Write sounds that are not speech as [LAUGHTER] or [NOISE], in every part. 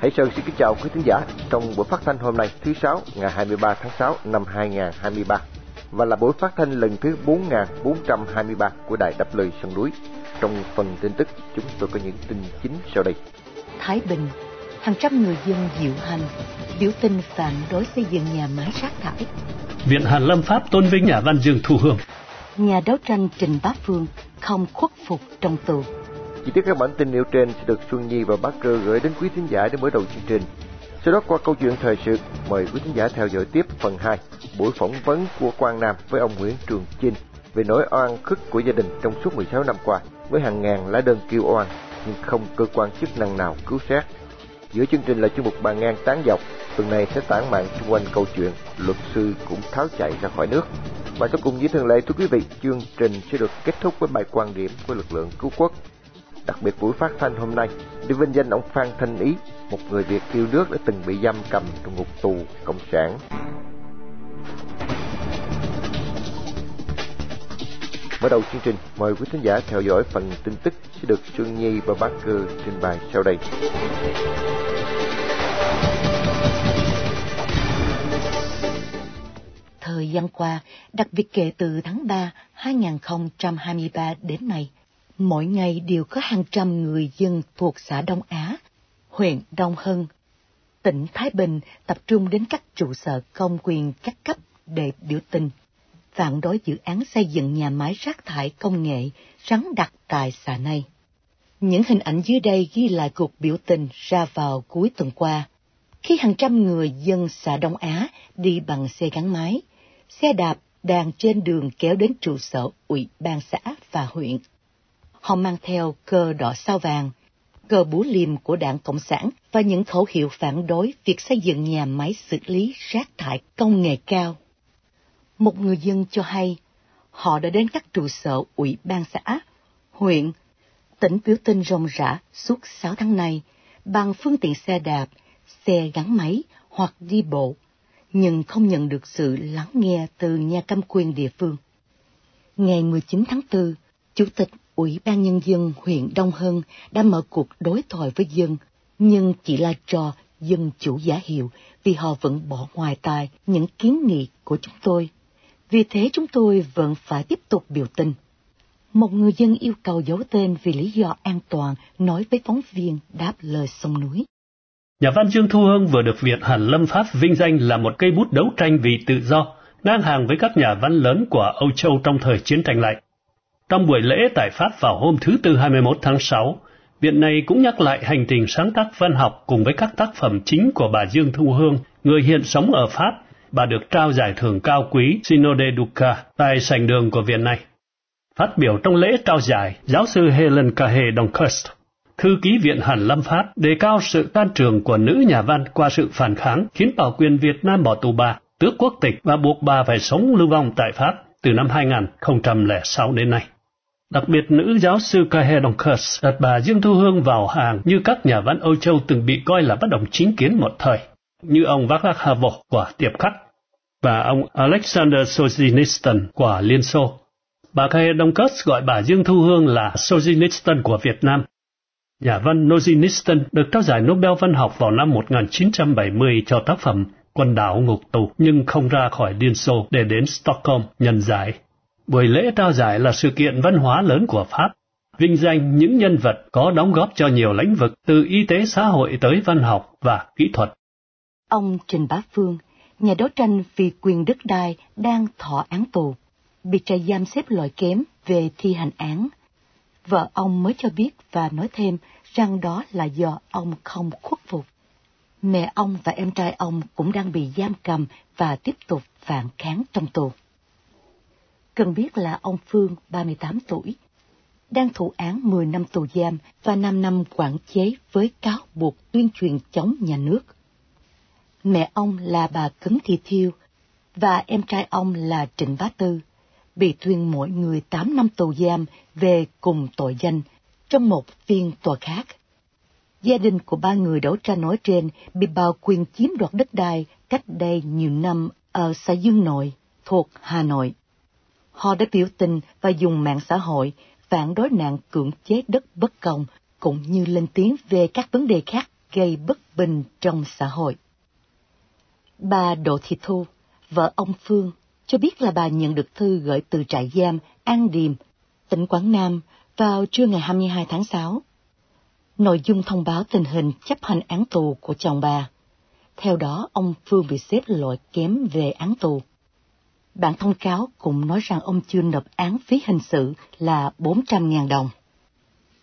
Hãy Sơn xin kính chào quý thính giả trong buổi phát thanh hôm nay thứ sáu ngày 23 tháng 6 năm 2023 và là buổi phát thanh lần thứ 4423 của Đài Đáp Lời Sông Núi. Trong phần tin tức, chúng tôi có những tin chính sau đây. Thái Bình, hàng trăm người dân diệu hành, biểu tình phản đối xây dựng nhà máy rác thải. Viện Hàn Lâm Pháp tôn vinh nhà văn Dương Thu Hương. Nhà đấu tranh Trình Bá Phương không khuất phục trong tù. Chi tiết các bản tin nêu trên sẽ được Xuân Nhi và Bác Cơ gửi đến quý thính giả để mở đầu chương trình. Sau đó qua câu chuyện thời sự, mời quý thính giả theo dõi tiếp phần 2, buổi phỏng vấn của Quang Nam với ông Nguyễn Trường Chinh về nỗi oan khức của gia đình trong suốt 16 năm qua với hàng ngàn lá đơn kêu oan nhưng không cơ quan chức năng nào cứu xét. Giữa chương trình là chương mục bàn ngang tán dọc, tuần này sẽ tản mạn xung quanh câu chuyện luật sư cũng tháo chạy ra khỏi nước. Và sau cùng với thường lệ thưa quý vị, chương trình sẽ được kết thúc với bài quan điểm của lực lượng cứu quốc. Đặc biệt buổi phát thanh hôm nay để vinh danh ông Phan Thanh Ý, một người Việt yêu nước đã từng bị giam cầm trong ngục tù cộng sản. Mở đầu chương trình, mời quý thính giả theo dõi phần tin tức sẽ được Trương Nhi và Bác Cơ trình bày sau đây. Thời gian qua, đặc biệt kể từ tháng 3 2023 đến nay, mỗi ngày đều có hàng trăm người dân thuộc xã Đông Á, huyện Đông Hưng, tỉnh Thái Bình tập trung đến các trụ sở công quyền các cấp để biểu tình, phản đối dự án xây dựng nhà máy rác thải công nghệ rắn đặt tại xã này. Những hình ảnh dưới đây ghi lại cuộc biểu tình ra vào cuối tuần qua, khi hàng trăm người dân xã Đông Á đi bằng xe gắn máy, xe đạp đang trên đường kéo đến trụ sở ủy ban xã và huyện. Họ mang theo cờ đỏ sao vàng, cờ búa liềm của đảng Cộng sản và những khẩu hiệu phản đối việc xây dựng nhà máy xử lý rác thải công nghệ cao. Một người dân cho hay, họ đã đến các trụ sở ủy ban xã, huyện, tỉnh biểu tình rộng rã suốt 6 tháng nay bằng phương tiện xe đạp, xe gắn máy hoặc đi bộ, nhưng không nhận được sự lắng nghe từ nhà cầm quyền địa phương. Ngày 19 tháng 4, Chủ tịch Ủy ban Nhân dân huyện Đông Hân đã mở cuộc đối thoại với dân, nhưng chỉ là trò dân chủ giả hiệu vì họ vẫn bỏ ngoài tai những kiến nghị của chúng tôi. Vì thế chúng tôi vẫn phải tiếp tục biểu tình. Một người dân yêu cầu giấu tên vì lý do an toàn nói với phóng viên đáp lời sông núi. Nhà văn Trương Thu Hương vừa được Viện Hàn Lâm Pháp vinh danh là một cây bút đấu tranh vì tự do, ngang hàng với các nhà văn lớn của Âu Châu trong thời chiến tranh lạnh. Trong buổi lễ tại Pháp vào hôm thứ Tư 21 tháng 6, viện này cũng nhắc lại hành trình sáng tác văn học cùng với các tác phẩm chính của bà Dương Thu Hương, người hiện sống ở Pháp. Bà được trao giải thưởng cao quý Sinode Duca tại sảnh đường của viện này. Phát biểu trong lễ trao giải, giáo sư Helen Cahe Donkhurst, thư ký viện Hàn Lâm Pháp, đề cao sự can trường của nữ nhà văn qua sự phản kháng khiến bảo quyền Việt Nam bỏ tù bà, tước quốc tịch và buộc bà phải sống lưu vong tại Pháp từ năm 2006 đến nay. Đặc biệt nữ giáo sư Kahe Donkus đặt bà Dương Thu Hương vào hàng như các nhà văn Âu Châu từng bị coi là bất đồng chính kiến một thời, như ông Václav Havel của Tiệp Khắc và ông Alexander Solzhenitsyn của Liên Xô. Bà Kahe Donkus gọi bà Dương Thu Hương là Solzhenitsyn của Việt Nam. Nhà văn Solzhenitsyn được trao giải Nobel văn học vào năm 1970 cho tác phẩm Quần đảo ngục tù nhưng không ra khỏi Liên Xô để đến Stockholm nhận giải. Buổi lễ trao giải là sự kiện văn hóa lớn của Pháp, vinh danh những nhân vật có đóng góp cho nhiều lĩnh vực từ y tế xã hội tới văn học và kỹ thuật. Ông Trình Bá Phương, nhà đấu tranh vì quyền đất đai đang thọ án tù, bị trại giam xếp loại kém về thi hành án. Vợ ông mới cho biết và nói thêm rằng đó là do ông không khuất phục. Mẹ ông và em trai ông cũng đang bị giam cầm và tiếp tục phản kháng trong tù. Cần biết là ông Phương, 38 tuổi, đang thụ án 10 năm tù giam và 5 năm quản chế với cáo buộc tuyên truyền chống nhà nước. Mẹ ông là bà Cấn Thị Thiêu và em trai ông là Trịnh Bá Tư, bị tuyên mỗi người 8 năm tù giam về cùng tội danh trong một phiên tòa khác. Gia đình của ba người đấu tranh nói trên bị bao quyền chiếm đoạt đất đai cách đây nhiều năm ở xã Dương Nội, thuộc Hà Nội. Họ đã biểu tình và dùng mạng xã hội phản đối nạn cưỡng chế đất bất công, cũng như lên tiếng về các vấn đề khác gây bất bình trong xã hội. Bà Đỗ Thị Thu, vợ ông Phương, cho biết là bà nhận được thư gửi từ trại giam An Điềm, tỉnh Quảng Nam vào trưa ngày 22 tháng 6. Nội dung thông báo tình hình chấp hành án tù của chồng bà. Theo đó, ông Phương bị xếp loại kém về án tù. Bản thông cáo cũng nói rằng ông chưa nộp án phí hình sự là 400.000 đồng.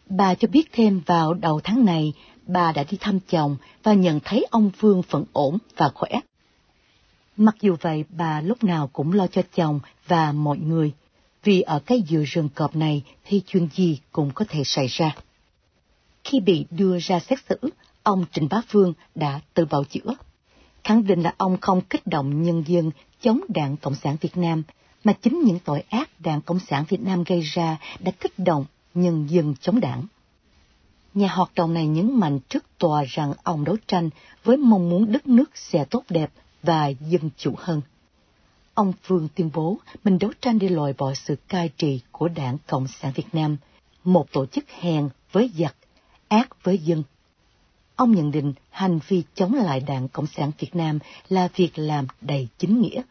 Bà cho biết thêm vào đầu tháng này, bà đã đi thăm chồng và nhận thấy ông Phương vẫn ổn và khỏe. Mặc dù vậy, bà lúc nào cũng lo cho chồng và mọi người, vì ở cái dừa rừng cọp này thì chuyện gì cũng có thể xảy ra. Khi bị đưa ra xét xử, ông Trịnh Bá Phương đã tự bào chữa. Khẳng định là ông không kích động nhân dân chống đảng Cộng sản Việt Nam, mà chính những tội ác đảng Cộng sản Việt Nam gây ra đã kích động nhân dân chống đảng. Nhà hoạt động này nhấn mạnh trước tòa rằng ông đấu tranh với mong muốn đất nước sẽ tốt đẹp và dân chủ hơn. Ông Phương tuyên bố mình đấu tranh để loại bỏ sự cai trị của đảng Cộng sản Việt Nam, một tổ chức hèn với giặc, ác với dân. Ông nhận định hành vi chống lại đảng Cộng sản Việt Nam là việc làm đầy chính nghĩa.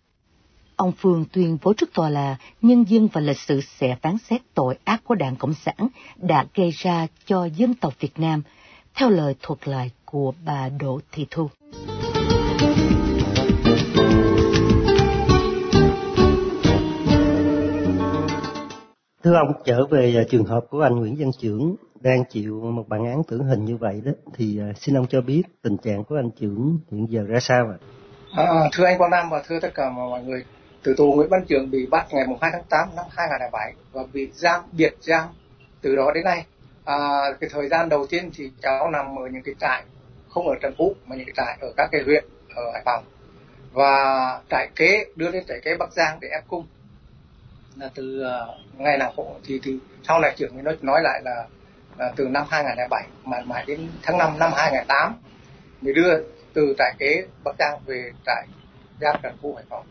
Ông Phương tuyên bố trước tòa là nhân dân và lịch sử sẽ phán xét tội ác của đảng Cộng sản đã gây ra cho dân tộc Việt Nam, theo lời thuật lại của bà Đỗ Thị Thu. Thưa ông, trở về à, trường hợp của anh Nguyễn Văn Trưởng đang chịu một bản án tử hình như vậy đó, thì à, xin ông cho biết tình trạng của anh Trưởng hiện giờ ra sao ạ? À? À, thưa anh Quang Nam và thưa tất cả mọi người, từ tù Nguyễn Văn trường bị bắt ngày 2 tháng 8 năm 2007 và bị giam biệt giam từ đó đến nay. À, cái thời gian đầu tiên thì cháu nằm ở những cái trại không ở Trần Phú mà những cái trại ở các cái huyện ở Hải Phòng. Và trại kế đưa lên trại kế Bắc Giang để ép cung. Là từ uh, ngày nào cũng thì thì sau này trưởng mới nói nói lại là, là từ năm 2007 mà mãi đến tháng 5 năm 2008 mới đưa từ trại kế Bắc Giang về trại giam Trần Phú Hải Phòng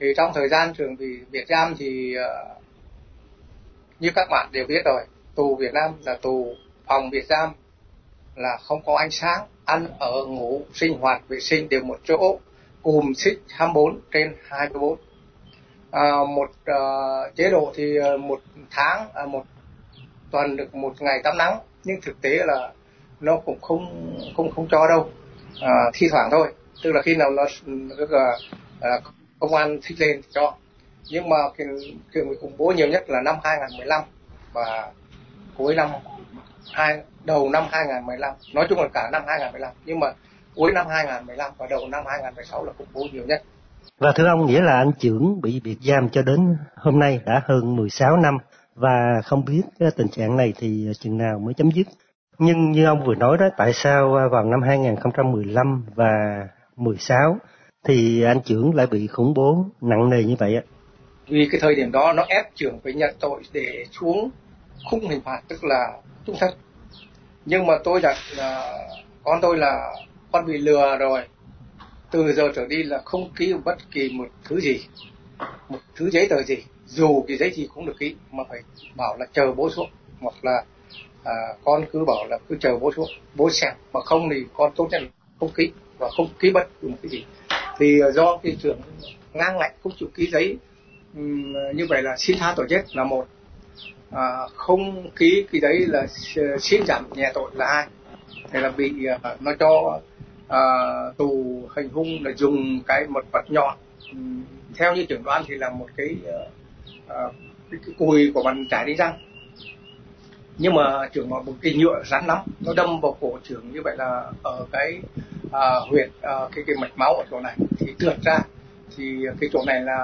thì trong thời gian trường bị Việt Giam thì uh, như các bạn đều biết rồi tù Việt Nam là tù phòng Việt Giam là không có ánh sáng ăn ở ngủ sinh hoạt vệ sinh đều một chỗ cùm xích 24 trên 24 à, một uh, chế độ thì ờ, một tháng à, một tuần được một ngày tắm nắng nhưng thực tế là nó cũng không không không cho đâu à, thi thoảng thôi. Tức là khi nào nó tức là à, công an thích lên thì cho. Nhưng mà cái chuyện người khủng bố nhiều nhất là năm 2015 và cuối năm hai đầu năm 2015 nói chung là cả năm 2015 nhưng mà cuối năm 2015 và đầu năm 2016 là khủng bố nhiều nhất. Và thưa ông nghĩa là anh trưởng bị biệt giam cho đến hôm nay đã hơn 16 năm và không biết cái tình trạng này thì chừng nào mới chấm dứt. Nhưng như ông vừa nói đó, tại sao vào năm 2015 và 16 thì anh trưởng lại bị khủng bố nặng nề như vậy ạ? Vì cái thời điểm đó nó ép trưởng phải nhận tội để xuống khung hình phạt tức là trung thân. Nhưng mà tôi đặt là con tôi là con bị lừa rồi. Từ giờ trở đi là không ký bất kỳ một thứ gì một thứ giấy tờ gì. Dù cái giấy gì cũng được ký mà phải bảo là chờ bố xuống. Hoặc là à, con cứ bảo là cứ chờ bố xuống bố xem. Mà không thì con tốt nhất là không ký và không ký bất cứ một cái gì thì do cái trưởng ngang ngạnh không chịu ký giấy như vậy là xin tha tội chết là một. À, không ký cái đấy là xin giảm nhẹ tội là hai. Thì là bị à, nó cho à, tù hành hung là dùng cái một vật nhọn. Theo như trưởng đoán thì là một cái, à, cái, cái cùi của bàn trải đi răng nhưng mà trưởng một cái nhựa rắn lắm nó đâm vào cổ trưởng như vậy là ở cái uh, huyệt uh, cái cái mạch máu ở chỗ này thì trượt ra. Thì cái chỗ này là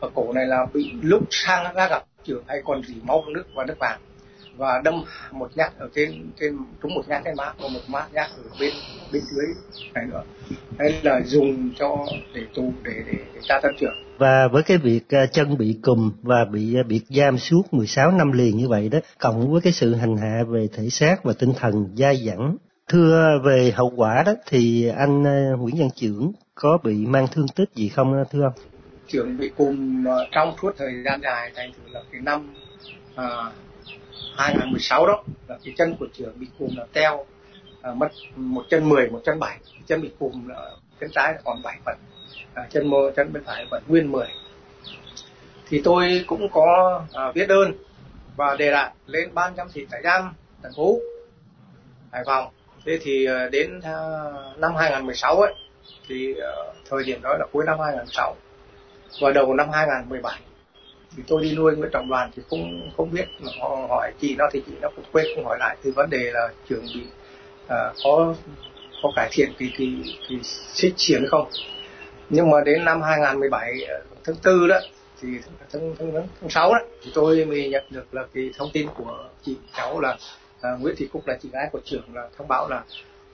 ở cổ này là bị lúc sang ra gặp trưởng hay còn rỉ máu nước và nước vàng. Và đâm một nhát ở trên trên trúng một nhát trên má và một má nhát ở bên bên dưới này nữa. Hay là dùng cho để tù để để, để tra tấn trưởng và với cái việc à, chân bị cùm và bị à, biệt giam suốt 16 năm liền như vậy đó cộng với cái sự hành hạ về thể xác và tinh thần dai dẳng thưa về hậu quả đó thì anh à, Nguyễn Văn Trưởng có bị mang thương tích gì không thưa ông? Trưởng bị cùm trong suốt thời gian dài thành thử là cái năm à, 2016 đó là cái chân của trưởng bị cùm là teo à, mất một chân 10, một chân 7, chân bị cùm là chân trái còn 7 phần, à, chân mô chân bên phải vẫn nguyên 10. Thì tôi cũng có à, viết đơn và đề đạt lên ban giám thị trại giam thành phố Hải Phòng. Thế thì à, đến à, năm 2016 ấy thì à, thời điểm đó là cuối năm 2006 và đầu năm 2017 thì tôi đi nuôi với trọng đoàn thì không không biết họ hỏi chị nó thì chị nó cũng quên không hỏi lại thì vấn đề là trường bị uh, có có cải thiện cái cái cái xích chiến không nhưng mà đến năm 2017 ờ, tháng tư đó thì tháng tháng tháng, tháng 6 đó thì tôi mới nhận được là cái thông tin của chị cháu là uh, Nguyễn Thị Cúc là chị gái của trưởng là thông báo là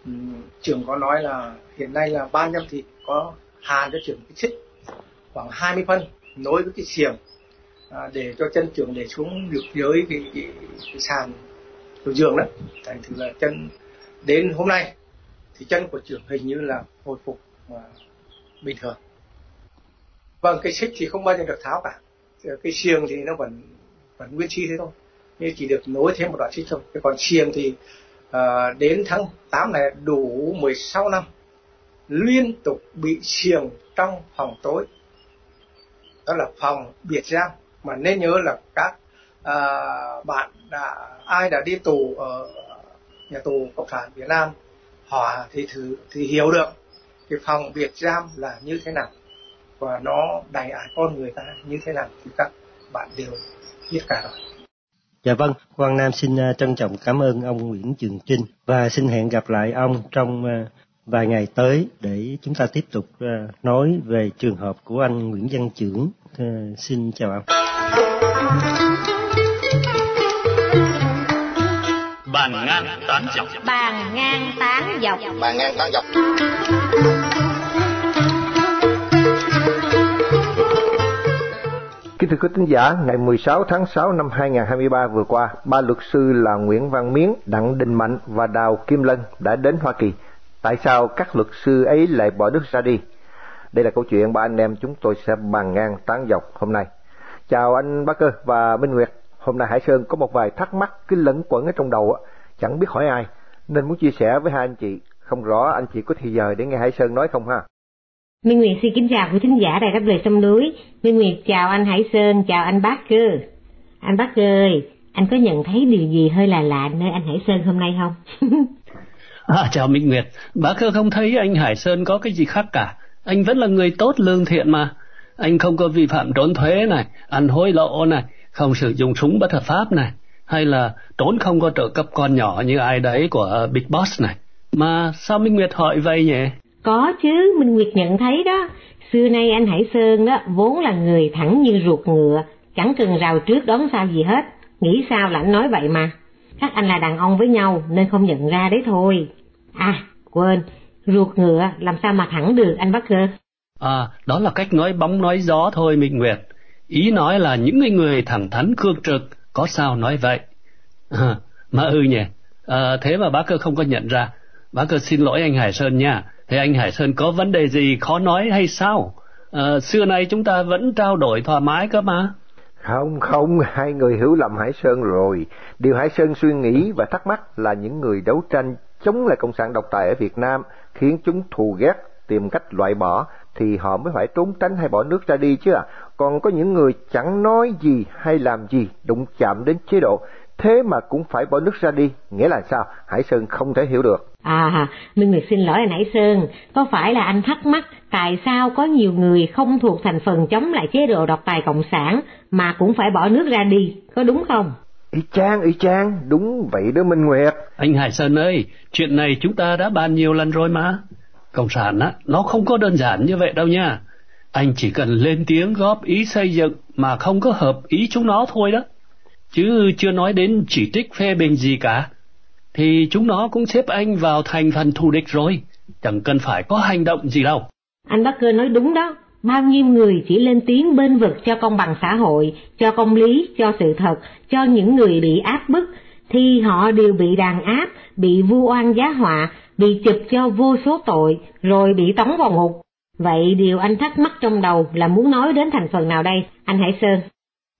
um, trưởng có nói là hiện nay là ban giám thị có hàn cho trưởng cái xích khoảng 20 phân nối với cái xiềng à, để cho chân trưởng để xuống được dưới cái, cái, cái sàn của giường đó. Thành thử là chân đến hôm nay thì chân của trưởng hình như là hồi phục và bình thường. Vâng cái xích thì không bao giờ được tháo cả. Cái xiềng thì nó vẫn vẫn nguyên chi thế thôi. Nhưng chỉ được nối thêm một đoạn xích thôi. Còn xiềng thì uh, đến tháng 8 này đủ 16 năm liên tục bị xiềng trong phòng tối. Đó là phòng biệt giam. Mà nên nhớ là các uh, bạn đã ai đã đi tù ở nhà tù cộng sản Việt Nam họ thì thử thì hiểu được cái phòng biệt giam là như thế nào và nó đầy ải con người ta như thế nào thì các bạn đều biết cả rồi. Dạ vâng, Quang Nam xin à, trân trọng cảm ơn ông Nguyễn Trường Trinh và xin hẹn gặp lại ông trong à, vài ngày tới để chúng ta tiếp tục à, nói về trường hợp của anh Nguyễn Văn Trưởng. Xin chào ông. Bàn ngang tán dọc. Bàn ngang tán dọc. Bàn ngang tán dọc. Kính thưa quý tín giả, ngày 16 tháng 6 năm 2023 vừa qua, ba luật sư là Nguyễn Văn Miến, Đặng Đình Mạnh và Đào Kim Lân đã đến Hoa Kỳ. Tại sao các luật sư ấy lại bỏ nước ra đi? Đây là câu chuyện ba anh em chúng tôi sẽ bàn ngang tán dọc hôm nay. Chào anh Bá Cơ và Minh Nguyệt. Hôm nay Hải Sơn có một vài thắc mắc cứ lẫn quẩn ở trong đầu, chẳng biết hỏi ai, nên muốn chia sẻ với hai anh chị. Không rõ anh chị có thì giờ để nghe Hải Sơn nói không ha? Minh Nguyệt xin kính chào quý thính giả đài đáp lời sông núi. Minh Nguyệt chào anh Hải Sơn, chào anh Bác Cơ. Anh Bác Cơ ơi, anh có nhận thấy điều gì hơi là lạ nơi anh Hải Sơn hôm nay không? [LAUGHS] à, chào Minh Nguyệt, bác Cơ không thấy anh Hải Sơn có cái gì khác cả. Anh vẫn là người tốt lương thiện mà. Anh không có vi phạm trốn thuế này, ăn hối lộ này, không sử dụng súng bất hợp pháp này, hay là trốn không có trợ cấp con nhỏ như ai đấy của Big Boss này. Mà sao Minh Nguyệt hỏi vậy nhỉ? Có chứ, Minh Nguyệt nhận thấy đó. Xưa nay anh Hải Sơn đó vốn là người thẳng như ruột ngựa, chẳng cần rào trước đón sao gì hết. Nghĩ sao là anh nói vậy mà. Các anh là đàn ông với nhau nên không nhận ra đấy thôi. À, quên, ruột ngựa làm sao mà thẳng được anh Bắc Cơ? À, đó là cách nói bóng nói gió thôi Minh Nguyệt. Ý nói là những người, người thẳng thắn cương trực, có sao nói vậy. À, [LAUGHS] mà ừ nhỉ, à, thế mà bác cơ không có nhận ra. Bác cơ xin lỗi anh Hải Sơn nha. Thế anh Hải Sơn có vấn đề gì khó nói hay sao? À, xưa nay chúng ta vẫn trao đổi thoải mái cơ mà. Không, không, hai người hiểu lầm Hải Sơn rồi. Điều Hải Sơn suy nghĩ và thắc mắc là những người đấu tranh chống lại Cộng sản độc tài ở Việt Nam khiến chúng thù ghét, tìm cách loại bỏ, thì họ mới phải trốn tránh hay bỏ nước ra đi chứ à. Còn có những người chẳng nói gì hay làm gì đụng chạm đến chế độ, thế mà cũng phải bỏ nước ra đi, nghĩa là sao? Hải Sơn không thể hiểu được. À, Minh Nguyệt xin lỗi anh Hải Sơn, có phải là anh thắc mắc tại sao có nhiều người không thuộc thành phần chống lại chế độ độc tài cộng sản mà cũng phải bỏ nước ra đi, có đúng không? Y chang, y chang, đúng vậy đó Minh Nguyệt. Anh Hải Sơn ơi, chuyện này chúng ta đã bàn nhiều lần rồi mà. Cộng sản á, nó không có đơn giản như vậy đâu nha. Anh chỉ cần lên tiếng góp ý xây dựng mà không có hợp ý chúng nó thôi đó. Chứ chưa nói đến chỉ trích phê bình gì cả. Thì chúng nó cũng xếp anh vào thành phần thù địch rồi. Chẳng cần phải có hành động gì đâu. Anh Bắc Cơ nói đúng đó. Bao nhiêu người chỉ lên tiếng bên vực cho công bằng xã hội, cho công lý, cho sự thật, cho những người bị áp bức, thì họ đều bị đàn áp, bị vu oan giá họa, bị chụp cho vô số tội, rồi bị tống vào ngục. Vậy điều anh thắc mắc trong đầu là muốn nói đến thành phần nào đây, anh Hải Sơn?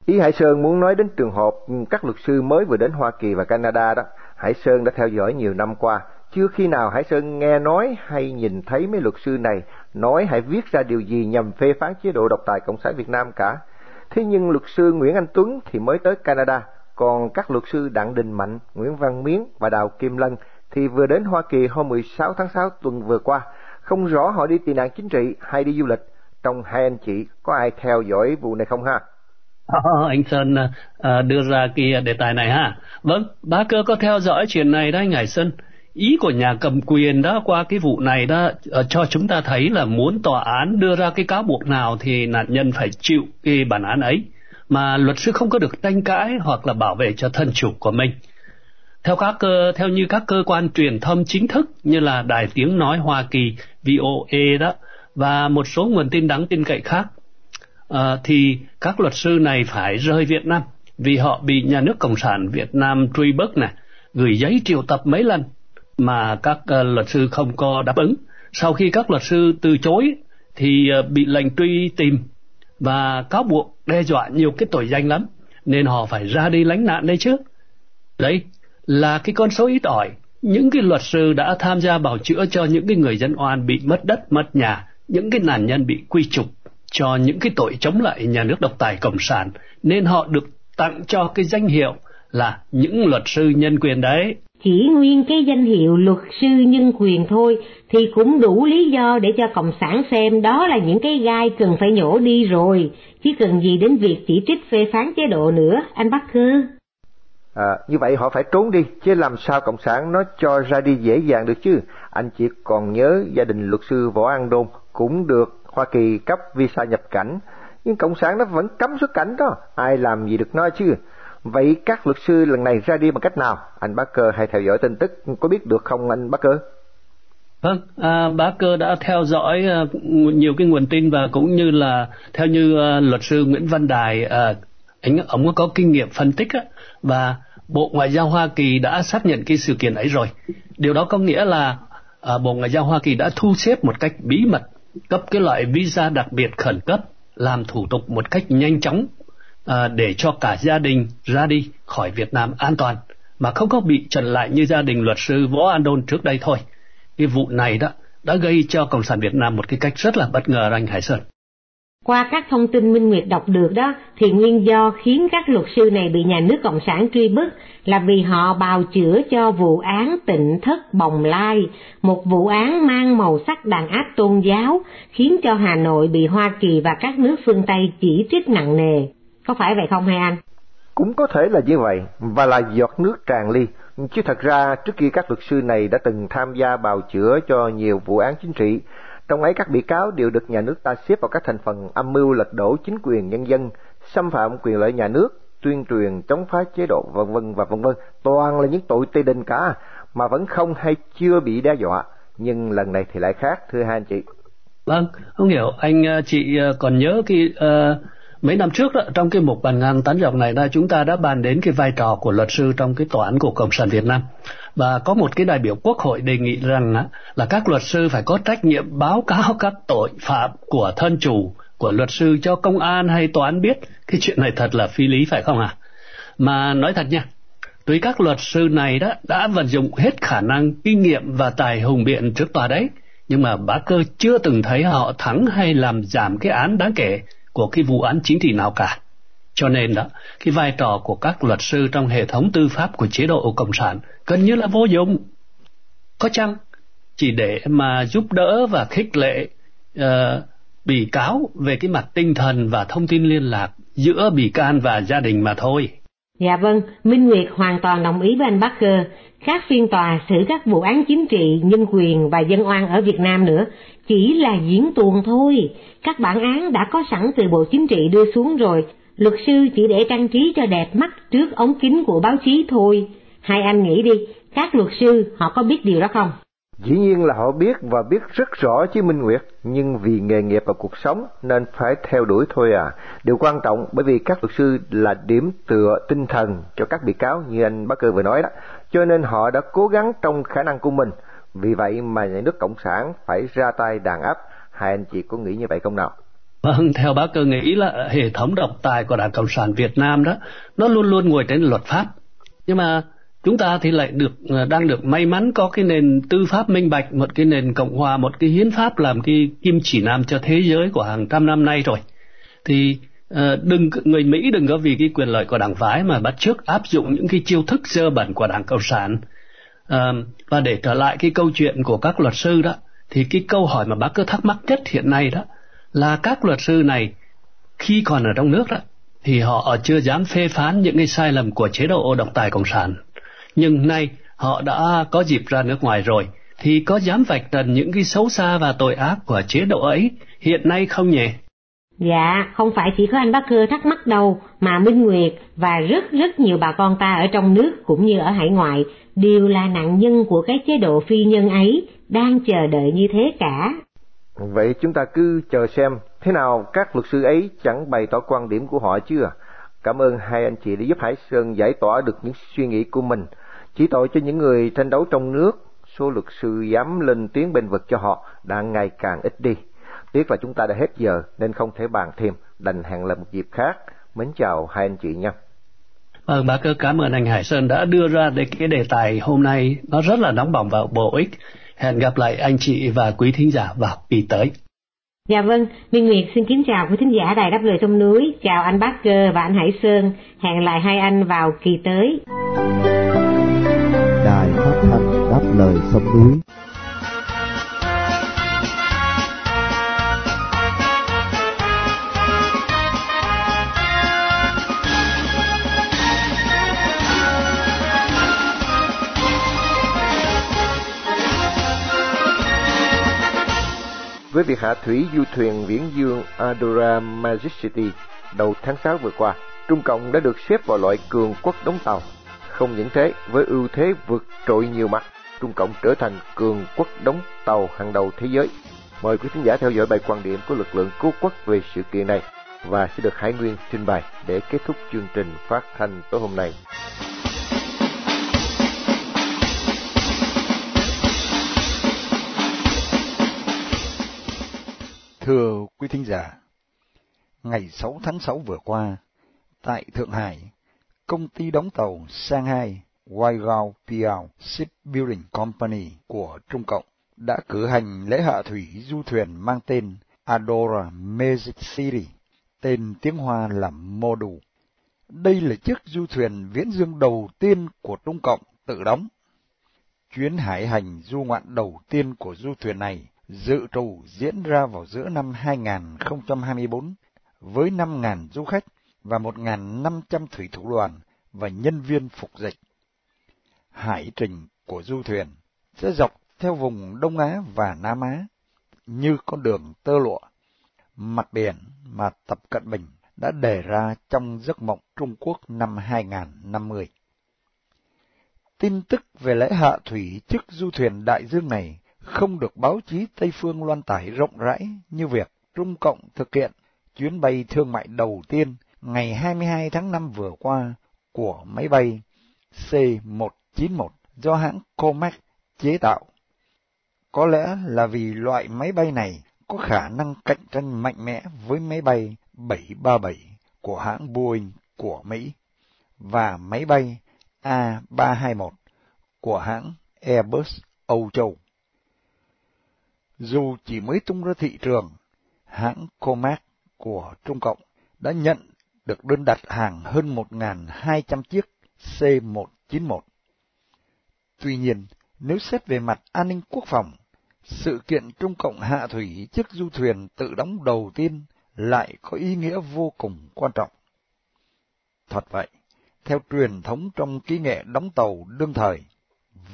Ý Hải Sơn muốn nói đến trường hợp các luật sư mới vừa đến Hoa Kỳ và Canada đó. Hải Sơn đã theo dõi nhiều năm qua, chưa khi nào Hải Sơn nghe nói hay nhìn thấy mấy luật sư này nói hãy viết ra điều gì nhằm phê phán chế độ độc tài Cộng sản Việt Nam cả. Thế nhưng luật sư Nguyễn Anh Tuấn thì mới tới Canada, còn các luật sư Đặng Đình Mạnh, Nguyễn Văn Miến và Đào Kim Lân thì vừa đến Hoa Kỳ hôm 16 tháng 6 tuần vừa qua. Không rõ họ đi tị nạn chính trị hay đi du lịch. Trong hai anh chị có ai theo dõi vụ này không ha? Oh, anh Sơn uh, đưa ra cái đề tài này ha. Vâng, bá cơ có theo dõi chuyện này đấy Ngài Sơn. Ý của nhà cầm quyền đó qua cái vụ này đó uh, cho chúng ta thấy là muốn tòa án đưa ra cái cáo buộc nào thì nạn nhân phải chịu cái bản án ấy mà luật sư không có được tranh cãi hoặc là bảo vệ cho thân chủ của mình. Theo các cơ theo như các cơ quan truyền thông chính thức như là Đài Tiếng nói Hoa Kỳ VOA đó và một số nguồn tin đáng tin cậy khác à, thì các luật sư này phải rời Việt Nam vì họ bị nhà nước Cộng sản Việt Nam truy bức này, gửi giấy triệu tập mấy lần mà các uh, luật sư không có đáp ứng. Sau khi các luật sư từ chối thì uh, bị lệnh truy tìm và cáo buộc đe dọa nhiều cái tội danh lắm nên họ phải ra đi lánh nạn đây chứ. Đấy là cái con số ít ỏi. Những cái luật sư đã tham gia bảo chữa cho những cái người dân oan bị mất đất, mất nhà, những cái nạn nhân bị quy trục cho những cái tội chống lại nhà nước độc tài cộng sản nên họ được tặng cho cái danh hiệu là những luật sư nhân quyền đấy. Chỉ nguyên cái danh hiệu luật sư nhân quyền thôi thì cũng đủ lý do để cho Cộng sản xem đó là những cái gai cần phải nhổ đi rồi, chứ cần gì đến việc chỉ trích phê phán chế độ nữa, anh Parker. À, như vậy họ phải trốn đi, chứ làm sao Cộng sản nó cho ra đi dễ dàng được chứ. Anh chỉ còn nhớ gia đình luật sư Võ An Đôn cũng được Hoa Kỳ cấp visa nhập cảnh, nhưng Cộng sản nó vẫn cấm xuất cảnh đó, ai làm gì được nói chứ. Vậy các luật sư lần này ra đi bằng cách nào? Anh Barker hay theo dõi tin tức có biết được không anh Barker? Vâng, à, cơ đã theo dõi uh, nhiều cái nguồn tin và cũng như là theo như uh, luật sư Nguyễn Văn Đài, uh, anh ông có kinh nghiệm phân tích á, và Bộ Ngoại giao Hoa Kỳ đã xác nhận cái sự kiện ấy rồi. Điều đó có nghĩa là uh, Bộ Ngoại giao Hoa Kỳ đã thu xếp một cách bí mật cấp cái loại visa đặc biệt khẩn cấp làm thủ tục một cách nhanh chóng à, để cho cả gia đình ra đi khỏi Việt Nam an toàn mà không có bị trần lại như gia đình luật sư Võ An Đôn trước đây thôi. Cái vụ này đó đã gây cho Cộng sản Việt Nam một cái cách rất là bất ngờ anh Hải Sơn. Qua các thông tin Minh Nguyệt đọc được đó, thì nguyên do khiến các luật sư này bị nhà nước Cộng sản truy bức là vì họ bào chữa cho vụ án tịnh thất bồng lai, một vụ án mang màu sắc đàn áp tôn giáo, khiến cho Hà Nội bị Hoa Kỳ và các nước phương Tây chỉ trích nặng nề. Có phải vậy không hay anh? Cũng có thể là như vậy, và là giọt nước tràn ly. Chứ thật ra trước kia các luật sư này đã từng tham gia bào chữa cho nhiều vụ án chính trị, trong ấy các bị cáo đều được nhà nước ta xếp vào các thành phần âm mưu lật đổ chính quyền nhân dân, xâm phạm quyền lợi nhà nước, tuyên truyền chống phá chế độ vân vân và vân vân, toàn là những tội tê đình cả mà vẫn không hay chưa bị đe dọa, nhưng lần này thì lại khác thưa hai anh chị. Vâng, không hiểu. Anh ờ, chị ờ, còn nhớ cái uh, mấy năm trước đó, trong cái mục bàn ngang tán dọc này đó chúng ta đã bàn đến cái vai trò của luật sư trong cái tòa án của cộng sản Việt Nam. Và có một cái đại biểu quốc hội đề nghị rằng á, là các luật sư phải có trách nhiệm báo cáo [LAUGHS] các tội phạm của thân chủ của luật sư cho công an hay tòa án biết. Cái chuyện này thật là phi lý phải không ạ? À? mà nói thật nha tuy các luật sư này đó đã vận dụng hết khả năng kinh nghiệm và tài hùng biện trước tòa đấy nhưng mà bá cơ chưa từng thấy họ thắng hay làm giảm cái án đáng kể của cái vụ án chính trị nào cả cho nên đó, cái vai trò của các luật sư trong hệ thống tư pháp của chế độ Cộng sản gần như là vô dụng. Có chăng chỉ để mà giúp đỡ và khích lệ uh, bị cáo về cái mặt tinh thần và thông tin liên lạc giữa bị can và gia đình mà thôi. Dạ vâng, Minh Nguyệt hoàn toàn đồng ý với anh Parker. Các phiên tòa xử các vụ án chính trị, nhân quyền và dân oan ở Việt Nam nữa chỉ là diễn tuồng thôi. Các bản án đã có sẵn từ Bộ Chính trị đưa xuống rồi, luật sư chỉ để trang trí cho đẹp mắt trước ống kính của báo chí thôi. Hai anh nghĩ đi, các luật sư họ có biết điều đó không? Dĩ nhiên là họ biết và biết rất rõ chứ Minh Nguyệt, nhưng vì nghề nghiệp và cuộc sống nên phải theo đuổi thôi à. Điều quan trọng bởi vì các luật sư là điểm tựa tinh thần cho các bị cáo như anh Bác Cơ vừa nói đó, cho nên họ đã cố gắng trong khả năng của mình. Vì vậy mà nhà nước Cộng sản phải ra tay đàn áp, hai anh chị có nghĩ như vậy không nào? Vâng, theo bác cơ nghĩ là hệ thống độc tài của Đảng Cộng sản Việt Nam đó, nó luôn luôn ngồi trên luật pháp. Nhưng mà chúng ta thì lại được ờ, đang được may mắn có cái nền tư pháp minh bạch một cái nền cộng hòa một cái hiến pháp làm cái kim chỉ nam cho thế giới của hàng trăm năm nay rồi thì Ờ, đừng người mỹ đừng có vì cái quyền lợi của đảng phái mà bắt chước áp dụng những cái chiêu thức dơ bẩn của đảng cộng sản à, và để trở lại cái câu chuyện của các luật sư đó thì cái câu hỏi mà bác cứ thắc mắc nhất hiện nay đó là các luật sư này khi còn ở trong nước đó thì họ chưa dám phê phán những cái sai lầm của chế độ độc tài cộng sản nhưng nay họ đã có dịp ra nước ngoài rồi thì có dám vạch trần những cái xấu xa và tội ác của chế độ ấy hiện nay không nhỉ? Dạ, không phải chỉ có anh Bác Cơ thắc mắc đâu, mà Minh Nguyệt và rất rất nhiều bà con ta ở trong nước cũng như ở hải ngoại đều là nạn nhân của cái chế độ phi nhân ấy, đang chờ đợi như thế cả. Vậy chúng ta cứ chờ xem thế nào các luật sư ấy chẳng bày tỏ quan điểm của họ chưa? Cảm ơn hai anh chị đã giúp Hải Sơn giải tỏa được những suy nghĩ của mình. Chỉ tội cho những người tranh đấu trong nước, số luật sư dám lên tiếng bên vực cho họ đang ngày càng ít đi. Tiếc là chúng ta đã hết giờ nên không thể bàn thêm, đành hẹn lại một dịp khác. Mến chào hai anh chị nha. Vâng, bác cơ cảm ơn anh Hải Sơn đã đưa ra cái đề tài hôm nay nó rất là nóng bỏng và bổ ích. Hẹn gặp lại anh chị và quý thính giả vào kỳ tới. Dạ vâng, Minh Nguyệt xin kính chào quý thính giả Đài Đáp Lời Sông Núi, chào anh Bác Cơ và anh Hải Sơn, hẹn lại hai anh vào kỳ tới. Đài Phát thanh Đáp Lời Sông Núi với việc hạ thủy du thuyền viễn dương Adora Majesty đầu tháng 6 vừa qua, Trung Cộng đã được xếp vào loại cường quốc đóng tàu. Không những thế, với ưu thế vượt trội nhiều mặt, Trung Cộng trở thành cường quốc đóng tàu hàng đầu thế giới. Mời quý khán giả theo dõi bài quan điểm của lực lượng cứu quốc về sự kiện này và sẽ được Hải Nguyên trình bày để kết thúc chương trình phát thanh tối hôm nay. Thưa quý thính giả, ngày 6 tháng 6 vừa qua, tại Thượng Hải, công ty đóng tàu Shanghai Waigao Piao Shipbuilding Company của Trung Cộng đã cử hành lễ hạ thủy du thuyền mang tên Adora Magic City, tên tiếng Hoa là Modu. Đây là chiếc du thuyền viễn dương đầu tiên của Trung Cộng tự đóng. Chuyến hải hành du ngoạn đầu tiên của du thuyền này dự trù diễn ra vào giữa năm 2024 với 5.000 du khách và 1.500 thủy thủ đoàn và nhân viên phục dịch. Hải trình của du thuyền sẽ dọc theo vùng Đông Á và Nam Á như con đường tơ lụa, mặt biển mà Tập Cận Bình đã đề ra trong giấc mộng Trung Quốc năm 2050. Tin tức về lễ hạ thủy chiếc du thuyền đại dương này không được báo chí Tây Phương loan tải rộng rãi như việc Trung Cộng thực hiện chuyến bay thương mại đầu tiên ngày 22 tháng 5 vừa qua của máy bay C-191 do hãng Comac chế tạo. Có lẽ là vì loại máy bay này có khả năng cạnh tranh mạnh mẽ với máy bay 737 của hãng Boeing của Mỹ và máy bay A321 của hãng Airbus Âu Châu. Dù chỉ mới tung ra thị trường, hãng Comac của Trung Cộng đã nhận được đơn đặt hàng hơn 1.200 chiếc C-191. Tuy nhiên, nếu xét về mặt an ninh quốc phòng, sự kiện Trung Cộng hạ thủy chiếc du thuyền tự đóng đầu tiên lại có ý nghĩa vô cùng quan trọng. Thật vậy, theo truyền thống trong kỹ nghệ đóng tàu đương thời,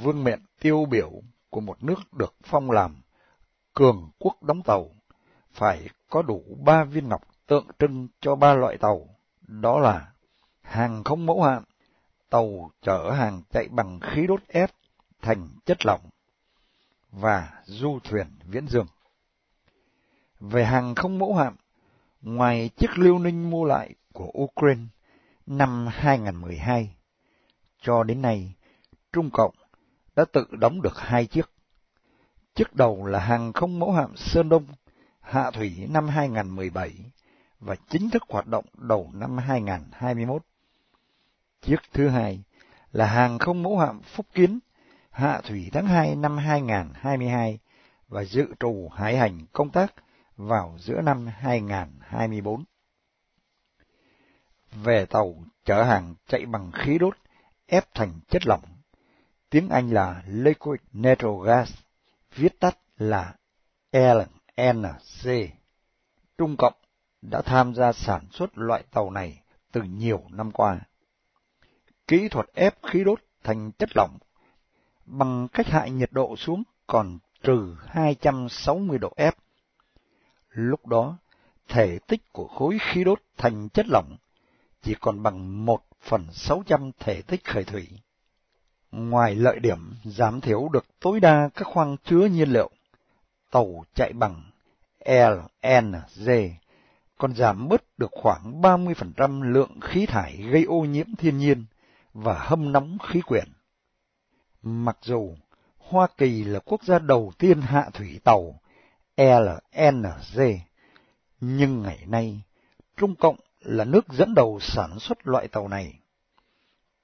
vương miện tiêu biểu của một nước được phong làm cường quốc đóng tàu, phải có đủ ba viên ngọc tượng trưng cho ba loại tàu, đó là hàng không mẫu hạm, tàu chở hàng chạy bằng khí đốt ép thành chất lỏng, và du thuyền viễn dương. Về hàng không mẫu hạm, ngoài chiếc liêu ninh mua lại của Ukraine năm 2012, cho đến nay, Trung Cộng đã tự đóng được hai chiếc. Chiếc đầu là hàng không mẫu hạm Sơn Đông, hạ thủy năm 2017 và chính thức hoạt động đầu năm 2021. Chiếc thứ hai là hàng không mẫu hạm Phúc Kiến hạ thủy tháng 2 năm 2022 và dự trù hải hành công tác vào giữa năm 2024. Về tàu chở hàng chạy bằng khí đốt ép thành chất lỏng, tiếng Anh là Liquid Natural Gas, viết tắt là LNC. Trung Cộng đã tham gia sản xuất loại tàu này từ nhiều năm qua. Kỹ thuật ép khí đốt thành chất lỏng bằng cách hạ nhiệt độ xuống còn trừ 260 độ F. Lúc đó, thể tích của khối khí đốt thành chất lỏng chỉ còn bằng 1 phần 600 thể tích khởi thủy. Ngoài lợi điểm giảm thiểu được tối đa các khoang chứa nhiên liệu, tàu chạy bằng LNG còn giảm bớt được khoảng 30% lượng khí thải gây ô nhiễm thiên nhiên và hâm nóng khí quyển. Mặc dù Hoa Kỳ là quốc gia đầu tiên hạ thủy tàu LNG, nhưng ngày nay Trung Cộng là nước dẫn đầu sản xuất loại tàu này.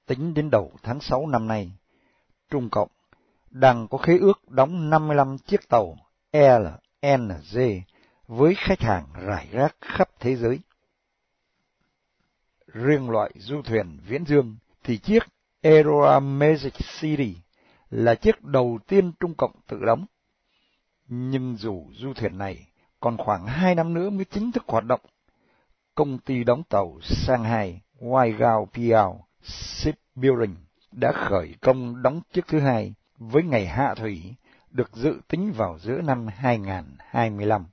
Tính đến đầu tháng 6 năm nay, Trung Cộng đang có khế ước đóng 55 chiếc tàu LNG với khách hàng rải rác khắp thế giới. Riêng loại du thuyền viễn dương thì chiếc Aurora Magic City là chiếc đầu tiên Trung Cộng tự đóng. Nhưng dù du thuyền này còn khoảng hai năm nữa mới chính thức hoạt động, công ty đóng tàu Shanghai Waigao Piao Shipbuilding đã khởi công đóng chiếc thứ hai với ngày hạ thủy được dự tính vào giữa năm 2025.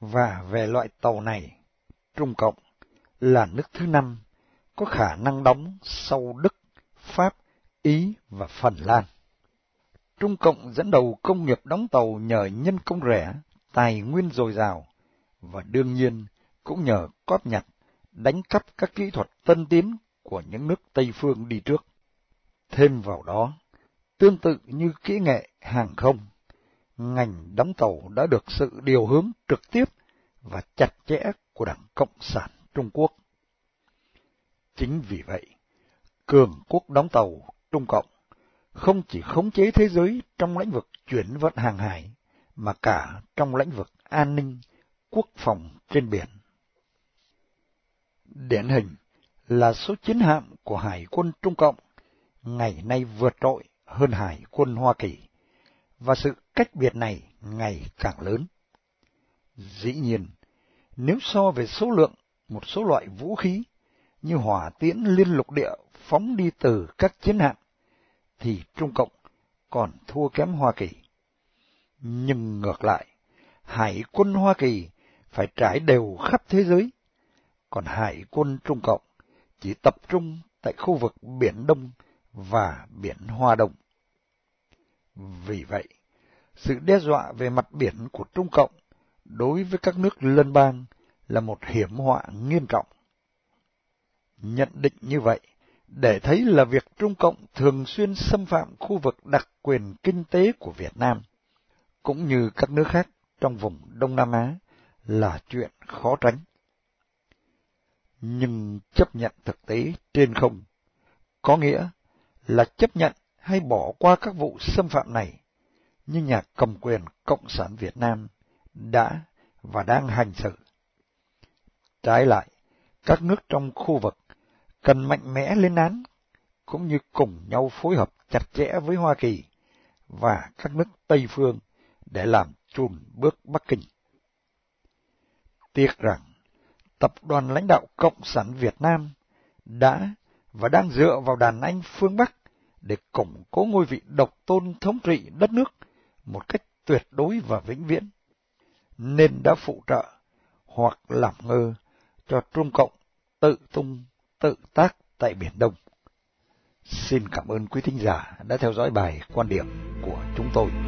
Và về loại tàu này, Trung Cộng là nước thứ năm có khả năng đóng sau Đức, Pháp, Ý và Phần Lan. Trung Cộng dẫn đầu công nghiệp đóng tàu nhờ nhân công rẻ, tài nguyên dồi dào, và đương nhiên cũng nhờ cóp nhặt, đánh cắp các kỹ thuật tân tiến của những nước Tây phương đi trước. Thêm vào đó, tương tự như kỹ nghệ hàng không, ngành đóng tàu đã được sự điều hướng trực tiếp và chặt chẽ của Đảng Cộng sản Trung Quốc. Chính vì vậy, cường quốc đóng tàu Trung Cộng không chỉ khống chế thế giới trong lĩnh vực chuyển vận hàng hải, mà cả trong lĩnh vực an ninh, quốc phòng trên biển. Điển hình là số chiến hạm của Hải quân Trung Cộng ngày nay vượt trội hơn Hải quân Hoa Kỳ, và sự cách biệt này ngày càng lớn. Dĩ nhiên, nếu so về số lượng một số loại vũ khí như hỏa tiễn liên lục địa phóng đi từ các chiến hạm, thì Trung Cộng còn thua kém Hoa Kỳ. Nhưng ngược lại, Hải quân Hoa Kỳ phải trải đều khắp thế giới, còn Hải quân Trung Cộng chỉ tập trung tại khu vực Biển Đông và Biển Hoa Đông. Vì vậy, sự đe dọa về mặt biển của Trung Cộng đối với các nước lân bang là một hiểm họa nghiêm trọng. Nhận định như vậy, để thấy là việc Trung Cộng thường xuyên xâm phạm khu vực đặc quyền kinh tế của Việt Nam, cũng như các nước khác trong vùng Đông Nam Á, là chuyện khó tránh. Nhưng chấp nhận thực tế trên không, có nghĩa là chấp nhận hay bỏ qua các vụ xâm phạm này, như nhà cầm quyền Cộng sản Việt Nam đã và đang hành xử. Trái lại, các nước trong khu vực cần mạnh mẽ lên án, cũng như cùng nhau phối hợp chặt chẽ với Hoa Kỳ và các nước Tây Phương để làm chùn bước Bắc Kinh. Tiếc rằng, tập đoàn lãnh đạo Cộng sản Việt Nam đã và đang dựa vào đàn anh phương Bắc để củng cố ngôi vị độc tôn thống trị đất nước một cách tuyệt đối và vĩnh viễn, nên đã phụ trợ hoặc làm ngơ cho Trung Cộng tự tung tự tác tại Biển Đông. Xin cảm ơn quý thính giả đã theo dõi bài quan điểm của chúng tôi.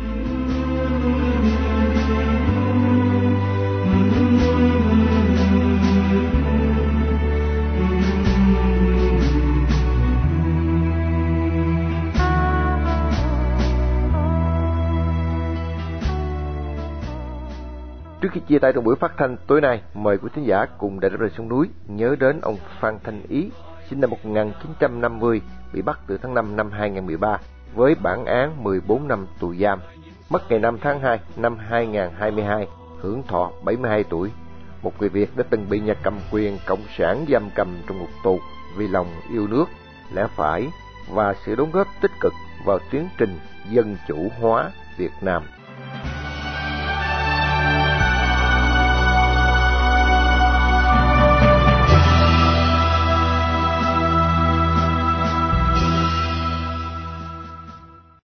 Chia tay trong buổi phát thanh tối nay, mời quý thính giả cùng Đại Đáp Lời Sông Núi nhớ đến ông Phan Thanh Ý, sinh năm 1950, bị bắt từ tháng 5 năm 2013 với bản án 14 năm tù giam. Mất ngày 5 tháng 2 năm 2022, hưởng thọ 72 tuổi. Một người Việt đã từng bị nhà cầm quyền cộng sản giam cầm trong ngục tù vì lòng yêu nước, lẽ phải và sự đóng góp tích cực vào tiến trình dân chủ hóa Việt Nam.